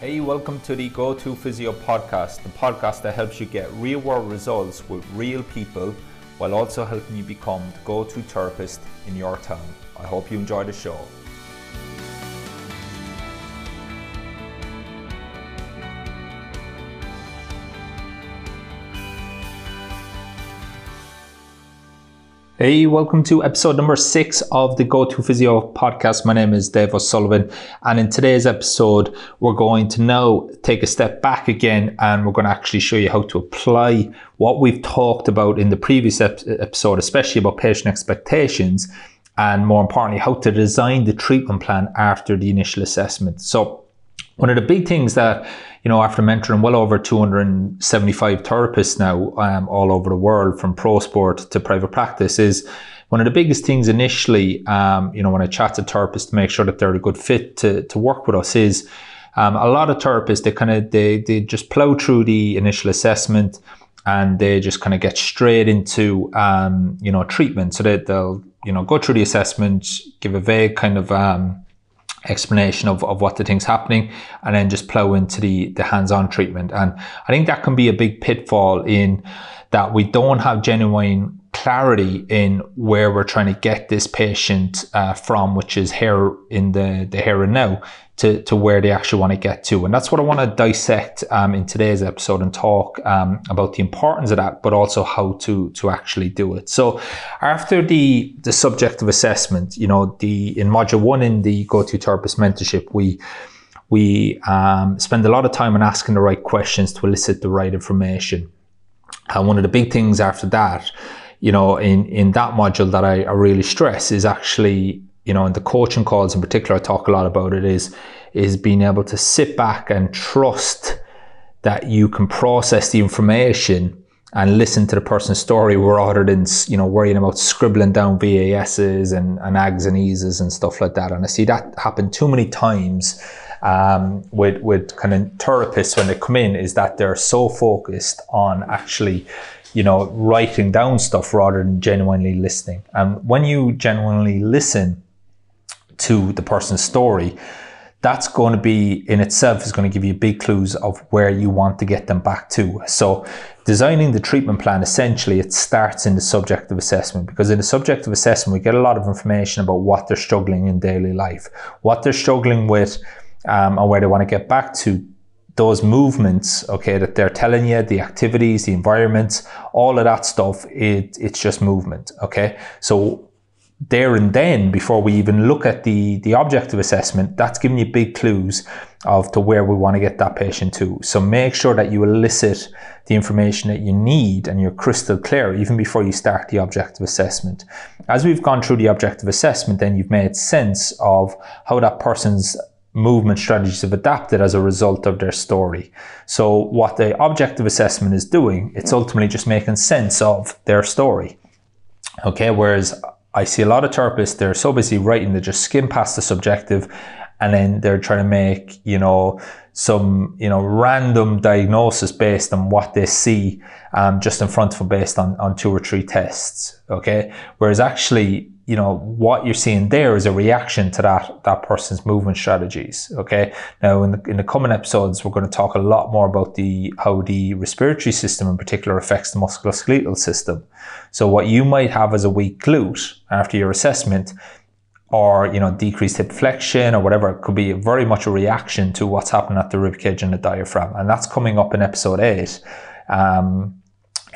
Hey, welcome to the Go To Physio podcast, the podcast that helps you get real world results with real people while also helping you become the go to therapist in your town. I hope you enjoy the show. Hey, welcome to episode number six of the Go To Physio podcast. My name is Dave O'Sullivan, and in today's episode, we're going to now take a step back again and we're going to actually show you how to apply what we've talked about in the previous ep- episode, especially about patient expectations, and more importantly, how to design the treatment plan after the initial assessment. So, one of the big things that you know, after mentoring well over 275 therapists now um, all over the world, from pro sport to private practice, is one of the biggest things initially, um, you know, when I chat to therapists to make sure that they're a good fit to, to work with us is um, a lot of therapists, they kind of, they, they just plow through the initial assessment and they just kind of get straight into, um, you know, treatment. So that they'll, you know, go through the assessment, give a vague kind of, um, explanation of, of what the thing's happening and then just plow into the, the hands-on treatment. And I think that can be a big pitfall in that we don't have genuine clarity in where we're trying to get this patient uh, from, which is here in the, the here and now to, to where they actually want to get to. And that's what I want to dissect um, in today's episode and talk um, about the importance of that, but also how to, to actually do it. So after the, the subjective assessment, you know, the, in module one in the go-to therapist mentorship, we, we um, spend a lot of time on asking the right questions to elicit the right information. And one of the big things after that, you know, in, in that module that I, I really stress is actually you know, in the coaching calls in particular, I talk a lot about it is, is being able to sit back and trust that you can process the information and listen to the person's story rather than, you know, worrying about scribbling down VASs and, and AGs and EASs and stuff like that. And I see that happen too many times um, with, with kind of therapists when they come in is that they're so focused on actually you know, writing down stuff rather than genuinely listening. And when you genuinely listen, to the person's story, that's going to be in itself is going to give you big clues of where you want to get them back to. So designing the treatment plan essentially it starts in the subjective assessment because in the subjective assessment we get a lot of information about what they're struggling in daily life, what they're struggling with, um, and where they want to get back to. Those movements, okay, that they're telling you, the activities, the environments, all of that stuff, it, it's just movement, okay? So there and then before we even look at the the objective assessment that's giving you big clues of to where we want to get that patient to so make sure that you elicit the information that you need and you're crystal clear even before you start the objective assessment as we've gone through the objective assessment then you've made sense of how that person's movement strategies have adapted as a result of their story. So what the objective assessment is doing, it's ultimately just making sense of their story. Okay, whereas I see a lot of therapists, they're so busy writing, they just skim past the subjective and then they're trying to make, you know, some, you know, random diagnosis based on what they see um, just in front of them based on, on two or three tests. Okay. Whereas actually, you know, what you're seeing there is a reaction to that, that person's movement strategies. Okay. Now, in the, in the coming episodes, we're going to talk a lot more about the, how the respiratory system in particular affects the musculoskeletal system. So what you might have as a weak glute after your assessment or, you know, decreased hip flexion or whatever, it could be very much a reaction to what's happening at the rib cage and the diaphragm. And that's coming up in episode eight, um,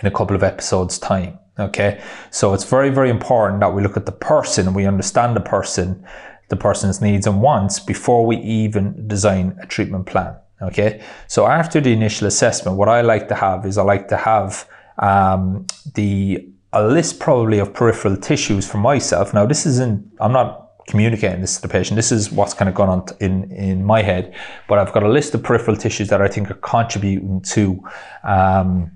in a couple of episodes time. Okay. So it's very, very important that we look at the person we understand the person, the person's needs and wants before we even design a treatment plan. Okay. So after the initial assessment, what I like to have is I like to have um, the a list probably of peripheral tissues for myself. Now this isn't I'm not communicating this to the patient. This is what's kind of gone on in in my head, but I've got a list of peripheral tissues that I think are contributing to um,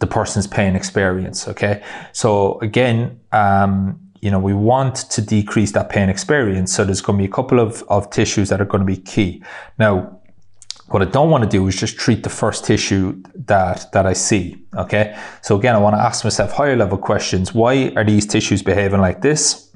the person's pain experience. Okay, so again, um, you know, we want to decrease that pain experience. So there's going to be a couple of, of tissues that are going to be key. Now, what I don't want to do is just treat the first tissue that, that I see. Okay. So again, I want to ask myself higher level questions. Why are these tissues behaving like this?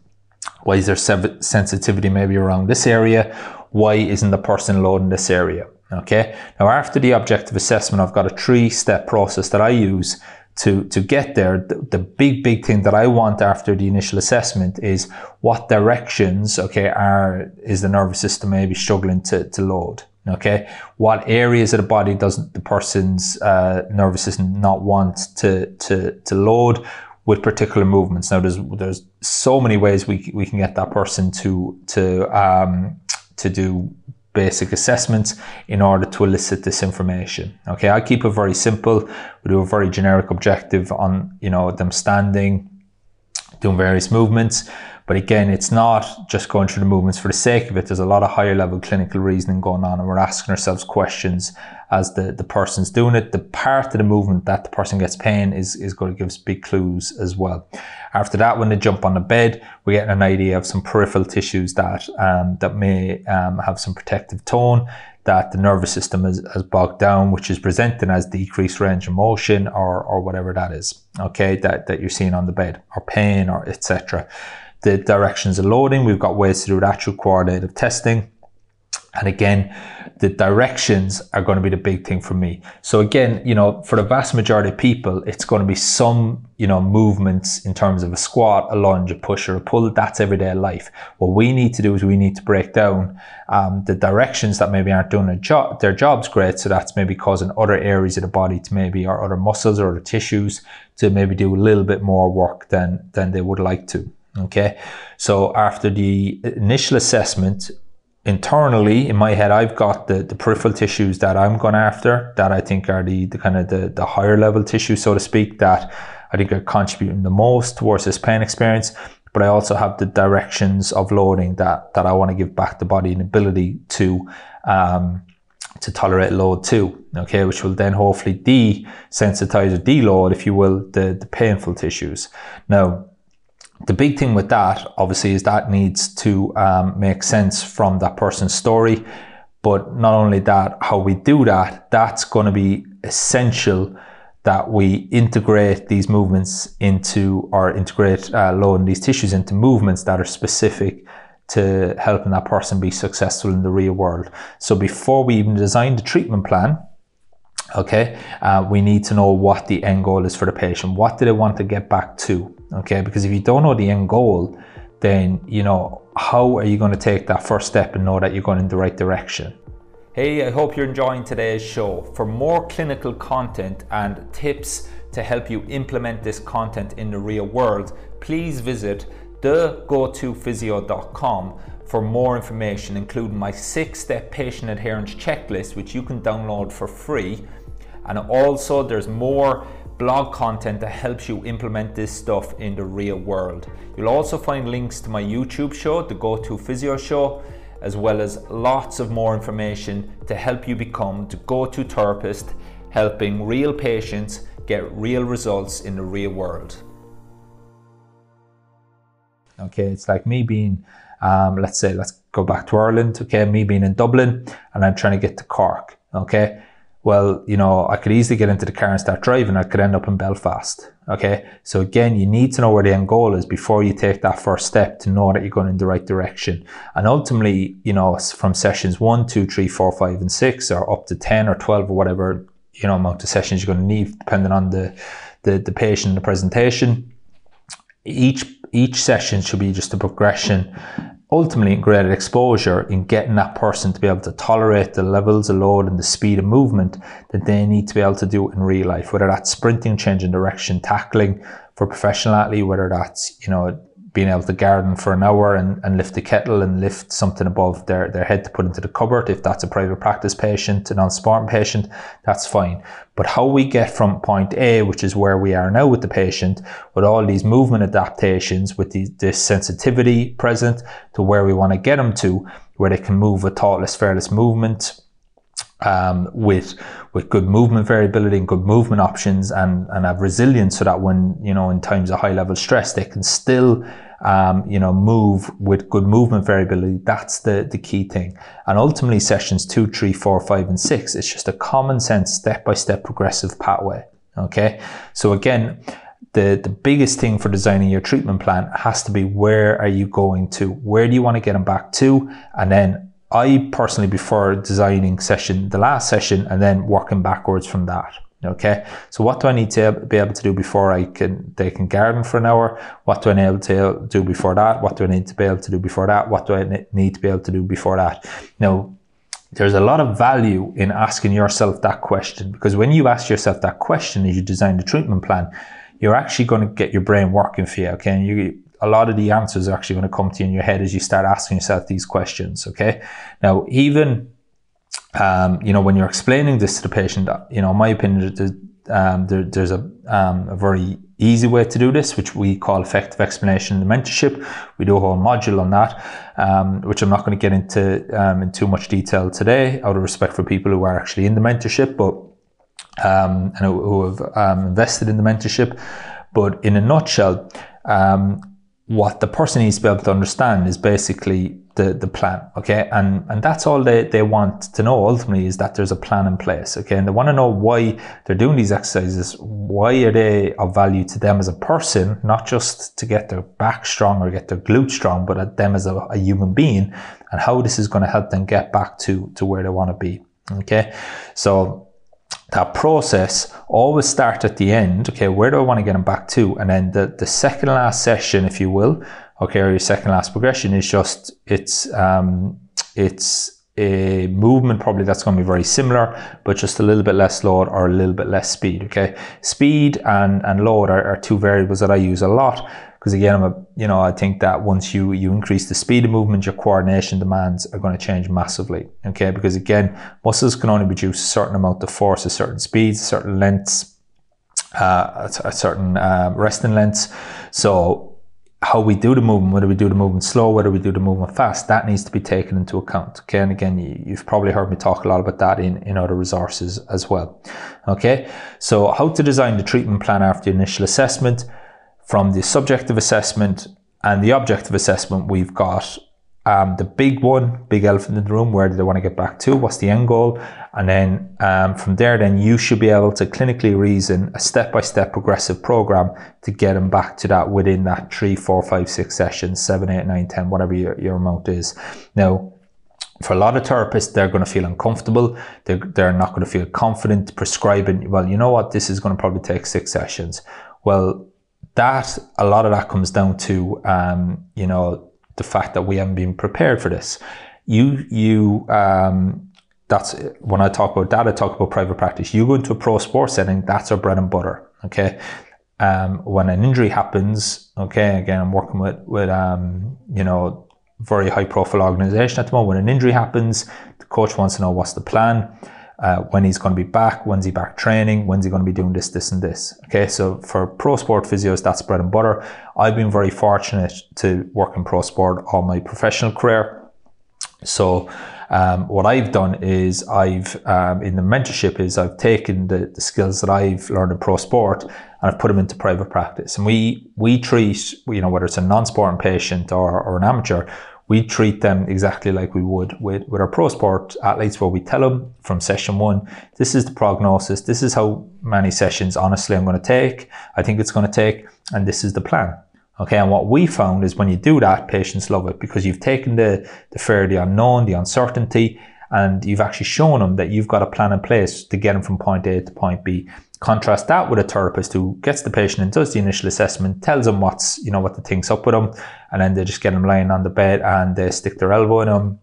Why is there sensitivity maybe around this area? Why isn't the person loading this area? Okay. Now, after the objective assessment, I've got a three step process that I use to, to get there. The, the, big, big thing that I want after the initial assessment is what directions, okay, are, is the nervous system maybe struggling to, to load? Okay. What areas of the body does the person's uh, nervous system not want to, to, to load? with particular movements. Now, there's there's so many ways we we can get that person to to um, to do basic assessments in order to elicit this information. Okay, I keep it very simple. We do a very generic objective on you know them standing, doing various movements. But again, it's not just going through the movements for the sake of it. There's a lot of higher level clinical reasoning going on, and we're asking ourselves questions as the, the person's doing it. The part of the movement that the person gets pain is, is going to give us big clues as well. After that, when they jump on the bed, we get an idea of some peripheral tissues that um, that may um, have some protective tone that the nervous system is, has bogged down, which is presenting as decreased range of motion or, or whatever that is, okay, that, that you're seeing on the bed, or pain, or etc the directions of loading. We've got ways to do actual coordinative testing. And again, the directions are going to be the big thing for me. So again, you know, for the vast majority of people, it's going to be some, you know, movements in terms of a squat, a lunge, a push, or a pull. That's everyday life. What we need to do is we need to break down um, the directions that maybe aren't doing their, their jobs great. So that's maybe causing other areas of the body to maybe, or other muscles or other tissues to maybe do a little bit more work than than they would like to. Okay, so after the initial assessment, internally in my head, I've got the, the peripheral tissues that I'm going after, that I think are the, the kind of the, the higher level tissues, so to speak, that I think are contributing the most towards this pain experience. But I also have the directions of loading that, that I want to give back the body an ability to um, to tolerate load too, okay, which will then hopefully desensitize or deload, if you will, the, the painful tissues. Now, the big thing with that, obviously, is that needs to um, make sense from that person's story. But not only that, how we do that, that's going to be essential that we integrate these movements into or integrate uh, loading these tissues into movements that are specific to helping that person be successful in the real world. So before we even design the treatment plan, okay, uh, we need to know what the end goal is for the patient. What do they want to get back to? Okay, because if you don't know the end goal, then you know how are you going to take that first step and know that you're going in the right direction. Hey, I hope you're enjoying today's show. For more clinical content and tips to help you implement this content in the real world, please visit thegotophysio.com for more information, including my six step patient adherence checklist, which you can download for free. And also, there's more blog content that helps you implement this stuff in the real world. You'll also find links to my YouTube show, the Go To Physio Show, as well as lots of more information to help you become the go to therapist, helping real patients get real results in the real world. Okay, it's like me being, um, let's say, let's go back to Ireland. Okay, me being in Dublin and I'm trying to get to Cork. Okay, well, you know, I could easily get into the car and start driving. I could end up in Belfast. Okay. So again, you need to know where the end goal is before you take that first step to know that you're going in the right direction. And ultimately, you know, from sessions one, two, three, four, five, and six, or up to 10 or 12 or whatever, you know, amount of sessions you're going to need, depending on the, the, the patient and the presentation. Each, each session should be just a progression ultimately greater exposure in getting that person to be able to tolerate the levels of load and the speed of movement that they need to be able to do in real life, whether that's sprinting, changing direction, tackling for professional athlete, whether that's, you know, being able to garden for an hour and, and lift the kettle and lift something above their, their head to put into the cupboard. If that's a private practice patient, a non-sporting patient, that's fine. But how we get from point A, which is where we are now with the patient, with all these movement adaptations, with the, this sensitivity present to where we want to get them to, where they can move with thoughtless, fearless movement, um, with with good movement variability and good movement options and and have resilience so that when you know in times of high level stress they can still um, you know move with good movement variability that's the the key thing. And ultimately sessions two three four five and six it's just a common sense step by step progressive pathway okay? So again the, the biggest thing for designing your treatment plan has to be where are you going to? Where do you want to get them back to? And then I personally prefer designing session, the last session, and then working backwards from that. Okay, so what do I need to be able to do before I can they can garden for an hour? What do I need to do before that? What do I need to be able to do before that? What do I need to be able to do before that? Now, there's a lot of value in asking yourself that question because when you ask yourself that question as you design the treatment plan, you're actually going to get your brain working for you. Okay, and you a lot of the answers are actually going to come to you in your head as you start asking yourself these questions. Okay, now even um, you know, when you're explaining this to the patient, you know, in my opinion, there's, um, there, there's a, um, a very easy way to do this, which we call effective explanation in the mentorship. We do a whole module on that, um, which I'm not going to get into um, in too much detail today, out of respect for people who are actually in the mentorship, but um, and who, have invested in the mentorship. But in a nutshell, um, what the person needs to be able to understand is basically the, the plan, okay? And and that's all they, they want to know ultimately is that there's a plan in place, okay? And they want to know why they're doing these exercises. Why are they of value to them as a person, not just to get their back strong or get their glute strong, but at them as a, a human being and how this is going to help them get back to, to where they want to be, okay? So that process always start at the end. Okay, where do I want to get them back to? And then the, the second last session, if you will, okay, or your second last progression is just it's um, it's a movement probably that's going to be very similar, but just a little bit less load or a little bit less speed. Okay, speed and and load are, are two variables that I use a lot because again, I'm a, you know, I think that once you you increase the speed of movement, your coordination demands are going to change massively. Okay, because again, muscles can only produce a certain amount of force at certain speeds, certain lengths, uh, a certain uh, resting lengths. So how we do the movement, whether we do the movement slow, whether we do the movement fast, that needs to be taken into account. Okay, and again, you, have probably heard me talk a lot about that in, in other resources as well. Okay, so how to design the treatment plan after the initial assessment from the subjective assessment and the objective assessment, we've got um, the big one, big elephant in the room, where do they want to get back to? What's the end goal? And then um, from there, then you should be able to clinically reason a step-by-step progressive program to get them back to that within that three, four, five, six sessions, seven, eight, nine, ten, whatever your, your amount is. Now, for a lot of therapists, they're going to feel uncomfortable. They're, they're not going to feel confident prescribing, well, you know what, this is going to probably take six sessions. Well, that a lot of that comes down to um, you know the fact that we haven't been prepared for this. You you um, that's when I talk about that. I talk about private practice. You go into a pro sports setting. That's our bread and butter. Okay. Um, when an injury happens, okay, again, I'm working with with um, you know very high profile organization at the moment. When an injury happens, the coach wants to know what's the plan uh, when he's going to be back, when's he back training, when's he going to be doing this, this, and this. Okay, so for pro sport physios, that's bread and butter. I've been very fortunate to work in pro sport all my professional career. So, um, what I've done is I've um, in the mentorship is I've taken the, the skills that I've learned in pro sport and I've put them into private practice. And we we treat you know whether it's a non-sporting patient or, or an amateur, we treat them exactly like we would with, with our pro sport athletes, where we tell them from session one, this is the prognosis, this is how many sessions, honestly, I'm going to take, I think it's going to take, and this is the plan. Okay, and what we found is when you do that, patients love it because you've taken the, the fear, the unknown, the uncertainty, and you've actually shown them that you've got a plan in place to get them from point A to point B. Contrast that with a therapist who gets the patient and does the initial assessment, tells them what's, you know, what the thing's up with them, and then they just get them lying on the bed and they stick their elbow in them,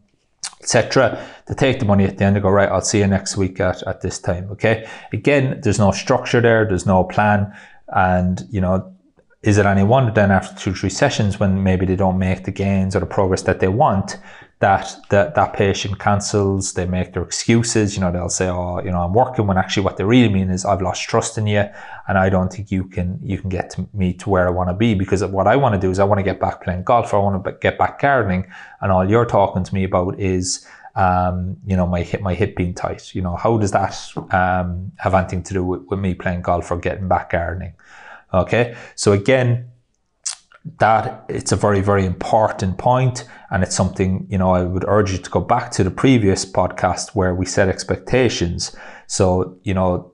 etc. They take the money at the end and go, right, I'll see you next week at, at this time. Okay. Again, there's no structure there, there's no plan. And, you know, is it any wonder then after two, three sessions when maybe they don't make the gains or the progress that they want, that that, that patient cancels, they make their excuses, you know, they'll say, Oh, you know, I'm working when actually what they really mean is I've lost trust in you and I don't think you can you can get to me to where I want to be because what I want to do is I want to get back playing golf, I want to get back gardening, and all you're talking to me about is um, you know, my hip, my hip being tight. You know, how does that um, have anything to do with, with me playing golf or getting back gardening? Okay, so again, that it's a very very important point and it's something you know i would urge you to go back to the previous podcast where we set expectations. So you know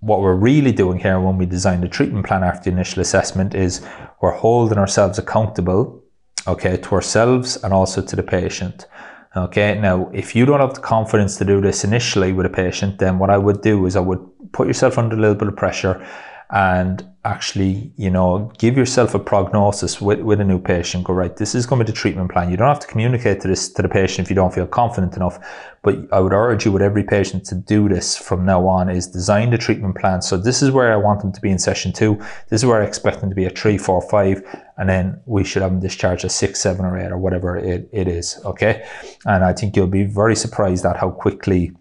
what we're really doing here when we design the treatment plan after the initial assessment is we're holding ourselves accountable okay to ourselves and also to the patient. Okay, now if you don't have the confidence to do this initially with a patient, then what I would do is I would put yourself under a little bit of pressure and actually, you know, give yourself a prognosis with, with a new patient. Go, right, this is going to be the treatment plan. You don't have to communicate to this to the patient if you don't feel confident enough. But I would urge you with every patient to do this from now on is design the treatment plan. So this is where I want them to be in session two. This is where I expect them to be at three, four, five, and then we should have them discharged at six, seven, or eight, or whatever it, it is. Okay. And I think you'll be very surprised at how quickly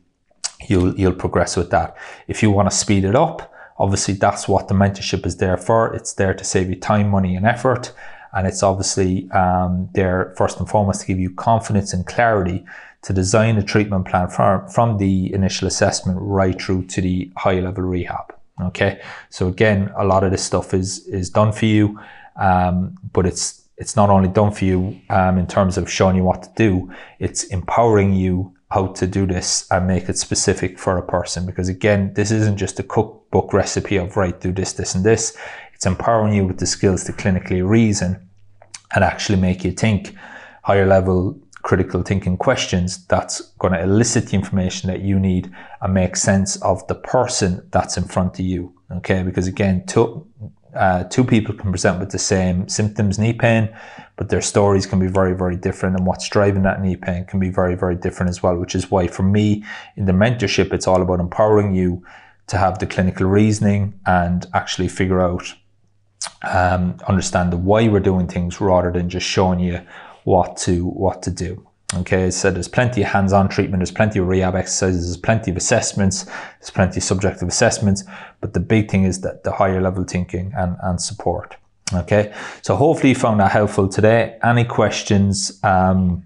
you'll you'll progress with that. If you want to speed it up, Obviously, that's what the mentorship is there for. It's there to save you time, money, and effort. And it's obviously um, there first and foremost to give you confidence and clarity to design a treatment plan from, from the initial assessment right through to the high level rehab. Okay. So again, a lot of this stuff is, is done for you. Um, but it's, it's not only done for you um, in terms of showing you what to do, it's empowering you how to do this and make it specific for a person. Because again, this isn't just a cookbook recipe of right, do this, this, and this. It's empowering you with the skills to clinically reason and actually make you think higher level critical thinking questions that's going to elicit the information that you need and make sense of the person that's in front of you. Okay, because again, two, uh, two people can present with the same symptoms, knee pain, but their stories can be very, very different. And what's driving that knee pain can be very, very different as well, which is why for me in the mentorship, it's all about empowering you to have the clinical reasoning and actually figure out, um, understand the why we're doing things rather than just showing you what to, what to do. Okay, so there's plenty of hands-on treatment, there's plenty of rehab exercises, there's plenty of assessments, there's plenty of subjective assessments, but the big thing is that the higher level thinking and, and support. Okay, so hopefully you found that helpful today. Any questions, um,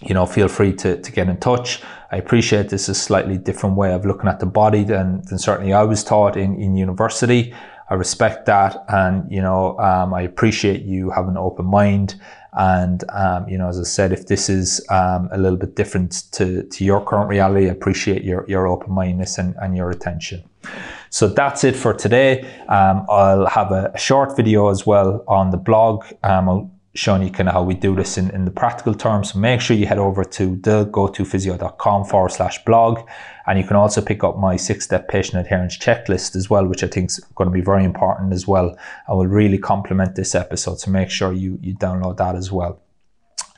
you know, feel free to, to get in touch. I appreciate this is a slightly different way of looking at the body than, than certainly I was taught in, in university. I respect that, and you know, um, I appreciate you having an open mind. And um, you know, as I said, if this is um, a little bit different to, to your current reality, I appreciate your your open mindedness and, and your attention. So that's it for today. Um, I'll have a, a, short video as well on the blog. Um, showing you kind of how we do this in, in the practical terms. Make sure you head over to the thegotophysio.com forward slash blog. And you can also pick up my six step patient adherence checklist as well, which I think is going to be very important as well. I will really complement this episode. So make sure you, you download that as well.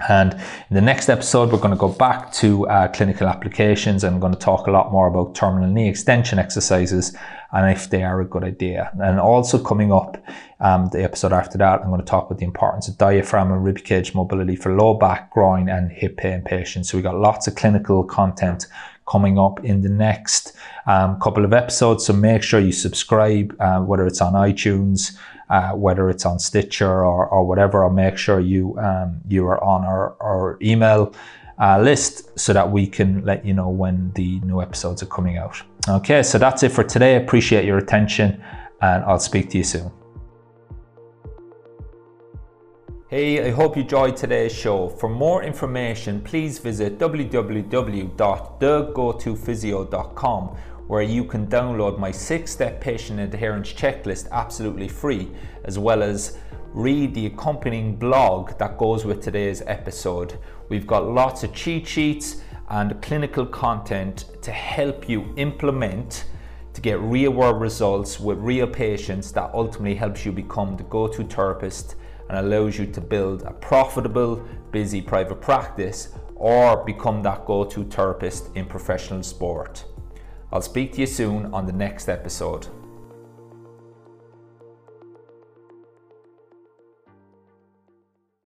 And in the next episode, we're going to go back to uh, clinical applications and I'm going to talk a lot more about terminal knee extension exercises and if they are a good idea. And also coming up, um, the episode after that, I'm going to talk about the importance of diaphragm and rib cage mobility for low back, groin, and hip pain patients. So we got lots of clinical content coming up in the next um, couple of episodes. So make sure you subscribe, uh, whether it's on iTunes uh, whether it's on Stitcher or, or whatever, or make sure you um, you are on our, our email uh, list so that we can let you know when the new episodes are coming out. Okay, so that's it for today. Appreciate your attention, and I'll speak to you soon. Hey, I hope you enjoyed today's show. For more information, please visit www.thegotophysio.com where you can download my six step patient adherence checklist absolutely free, as well as read the accompanying blog that goes with today's episode. We've got lots of cheat sheets and clinical content to help you implement to get real world results with real patients that ultimately helps you become the go to therapist and allows you to build a profitable, busy private practice or become that go to therapist in professional sport. I'll speak to you soon on the next episode.